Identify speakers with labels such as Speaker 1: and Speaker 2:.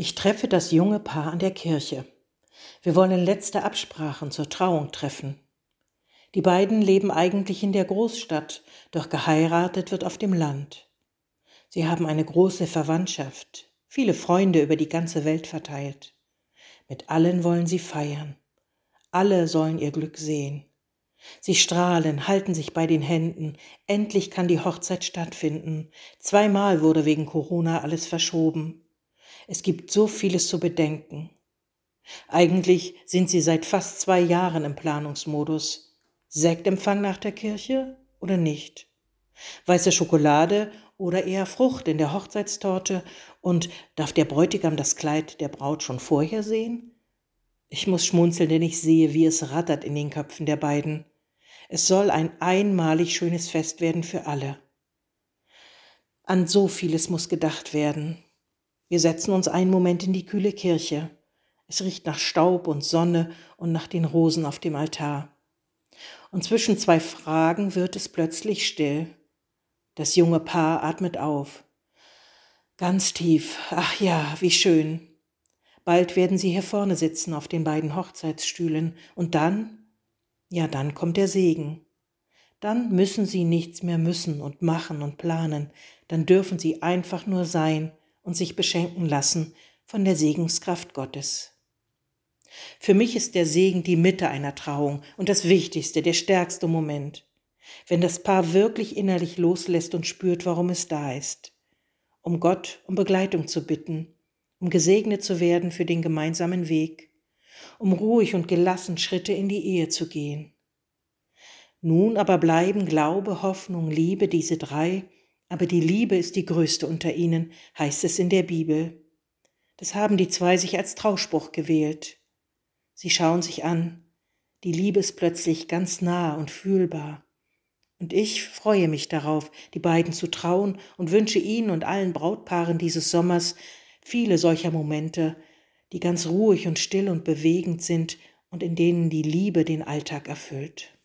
Speaker 1: Ich treffe das junge Paar an der Kirche. Wir wollen letzte Absprachen zur Trauung treffen. Die beiden leben eigentlich in der Großstadt, doch geheiratet wird auf dem Land. Sie haben eine große Verwandtschaft, viele Freunde über die ganze Welt verteilt. Mit allen wollen sie feiern. Alle sollen ihr Glück sehen. Sie strahlen, halten sich bei den Händen. Endlich kann die Hochzeit stattfinden. Zweimal wurde wegen Corona alles verschoben. Es gibt so vieles zu bedenken. Eigentlich sind sie seit fast zwei Jahren im Planungsmodus. Sektempfang nach der Kirche oder nicht? Weiße Schokolade oder eher Frucht in der Hochzeitstorte? Und darf der Bräutigam das Kleid der Braut schon vorher sehen? Ich muss schmunzeln, denn ich sehe, wie es rattert in den Köpfen der beiden. Es soll ein einmalig schönes Fest werden für alle. An so vieles muss gedacht werden. Wir setzen uns einen Moment in die kühle Kirche. Es riecht nach Staub und Sonne und nach den Rosen auf dem Altar. Und zwischen zwei Fragen wird es plötzlich still. Das junge Paar atmet auf. Ganz tief. Ach ja, wie schön. Bald werden sie hier vorne sitzen auf den beiden Hochzeitsstühlen. Und dann? Ja, dann kommt der Segen. Dann müssen sie nichts mehr müssen und machen und planen. Dann dürfen sie einfach nur sein und sich beschenken lassen von der Segenskraft Gottes. Für mich ist der Segen die Mitte einer Trauung und das Wichtigste, der stärkste Moment, wenn das Paar wirklich innerlich loslässt und spürt, warum es da ist, um Gott um Begleitung zu bitten, um gesegnet zu werden für den gemeinsamen Weg, um ruhig und gelassen Schritte in die Ehe zu gehen. Nun aber bleiben Glaube, Hoffnung, Liebe, diese drei, aber die Liebe ist die größte unter ihnen, heißt es in der Bibel. Das haben die zwei sich als Trauspruch gewählt. Sie schauen sich an. Die Liebe ist plötzlich ganz nah und fühlbar. Und ich freue mich darauf, die beiden zu trauen und wünsche ihnen und allen Brautpaaren dieses Sommers viele solcher Momente, die ganz ruhig und still und bewegend sind und in denen die Liebe den Alltag erfüllt.